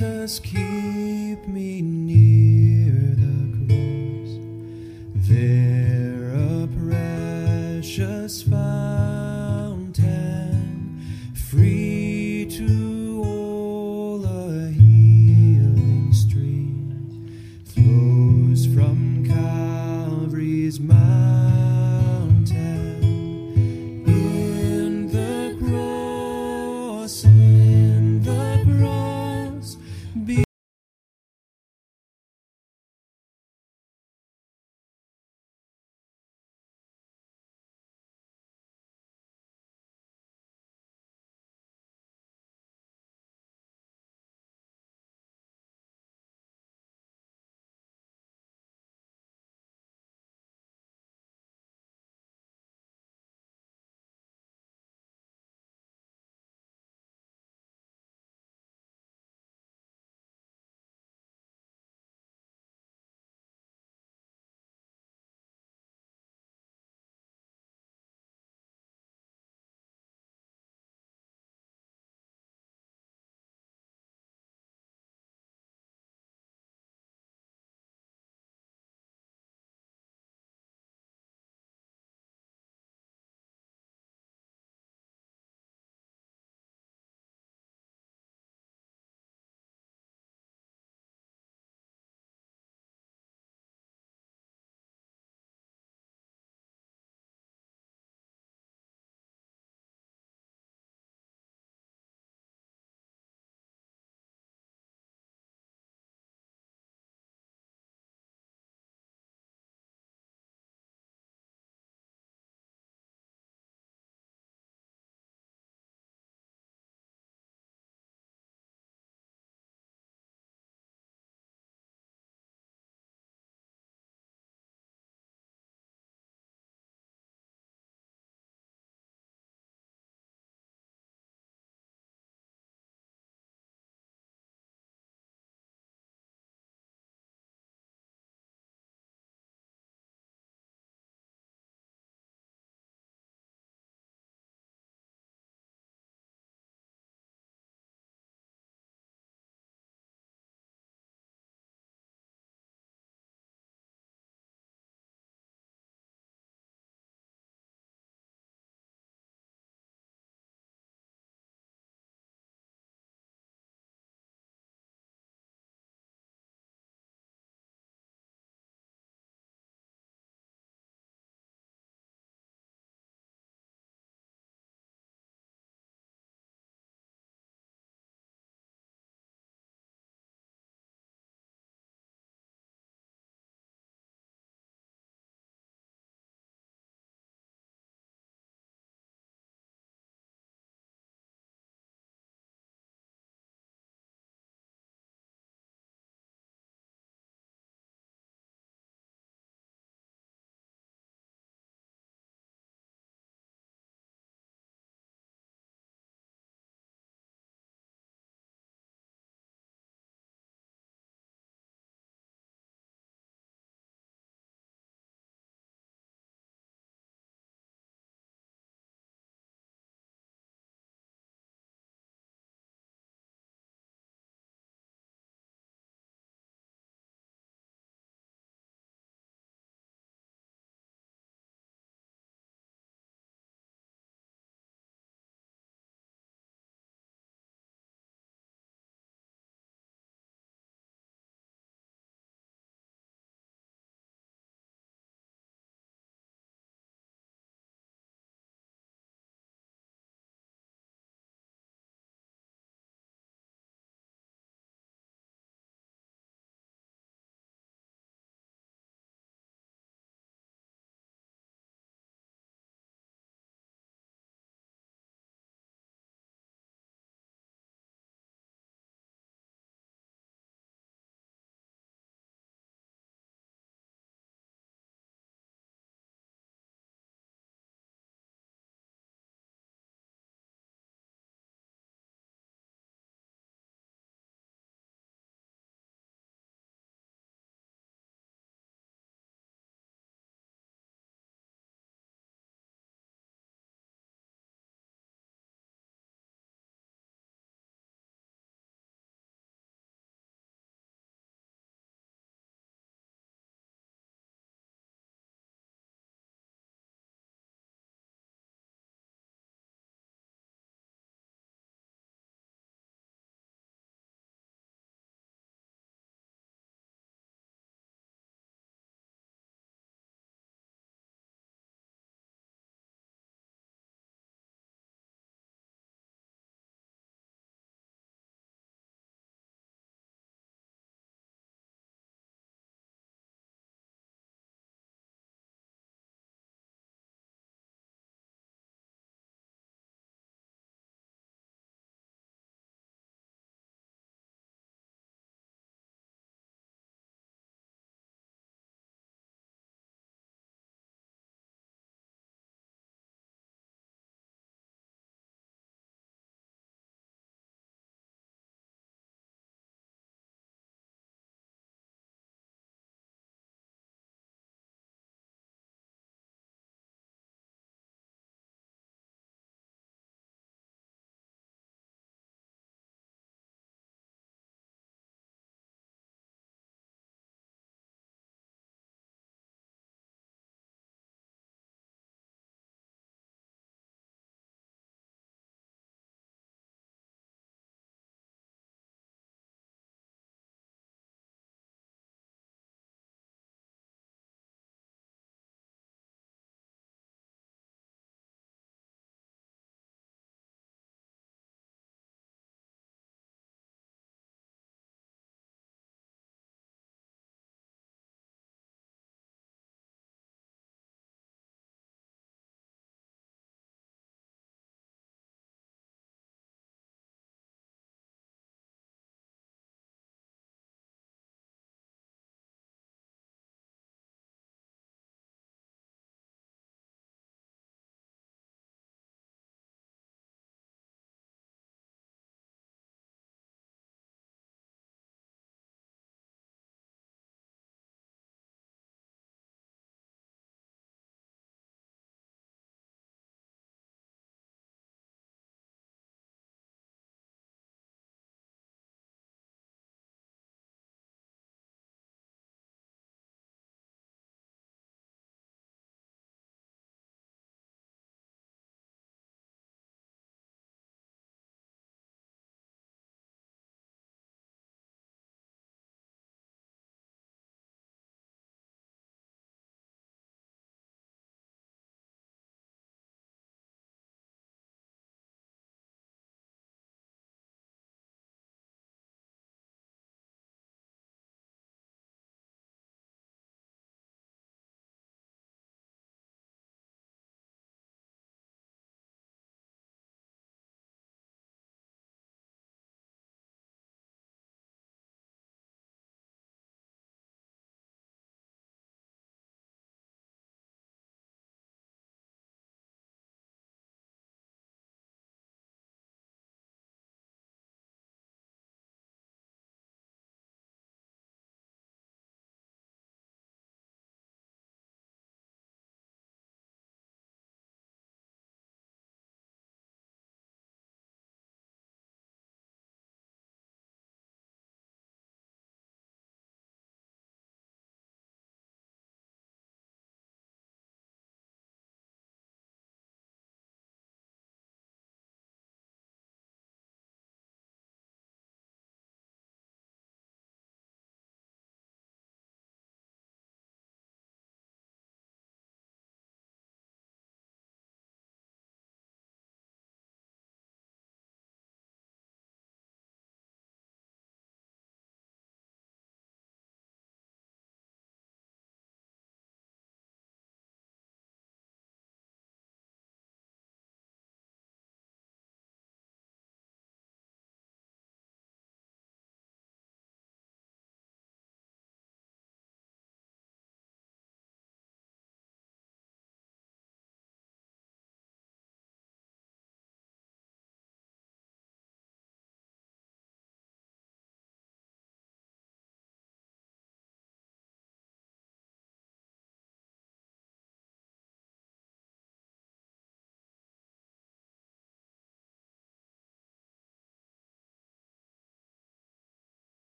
Jesus, keep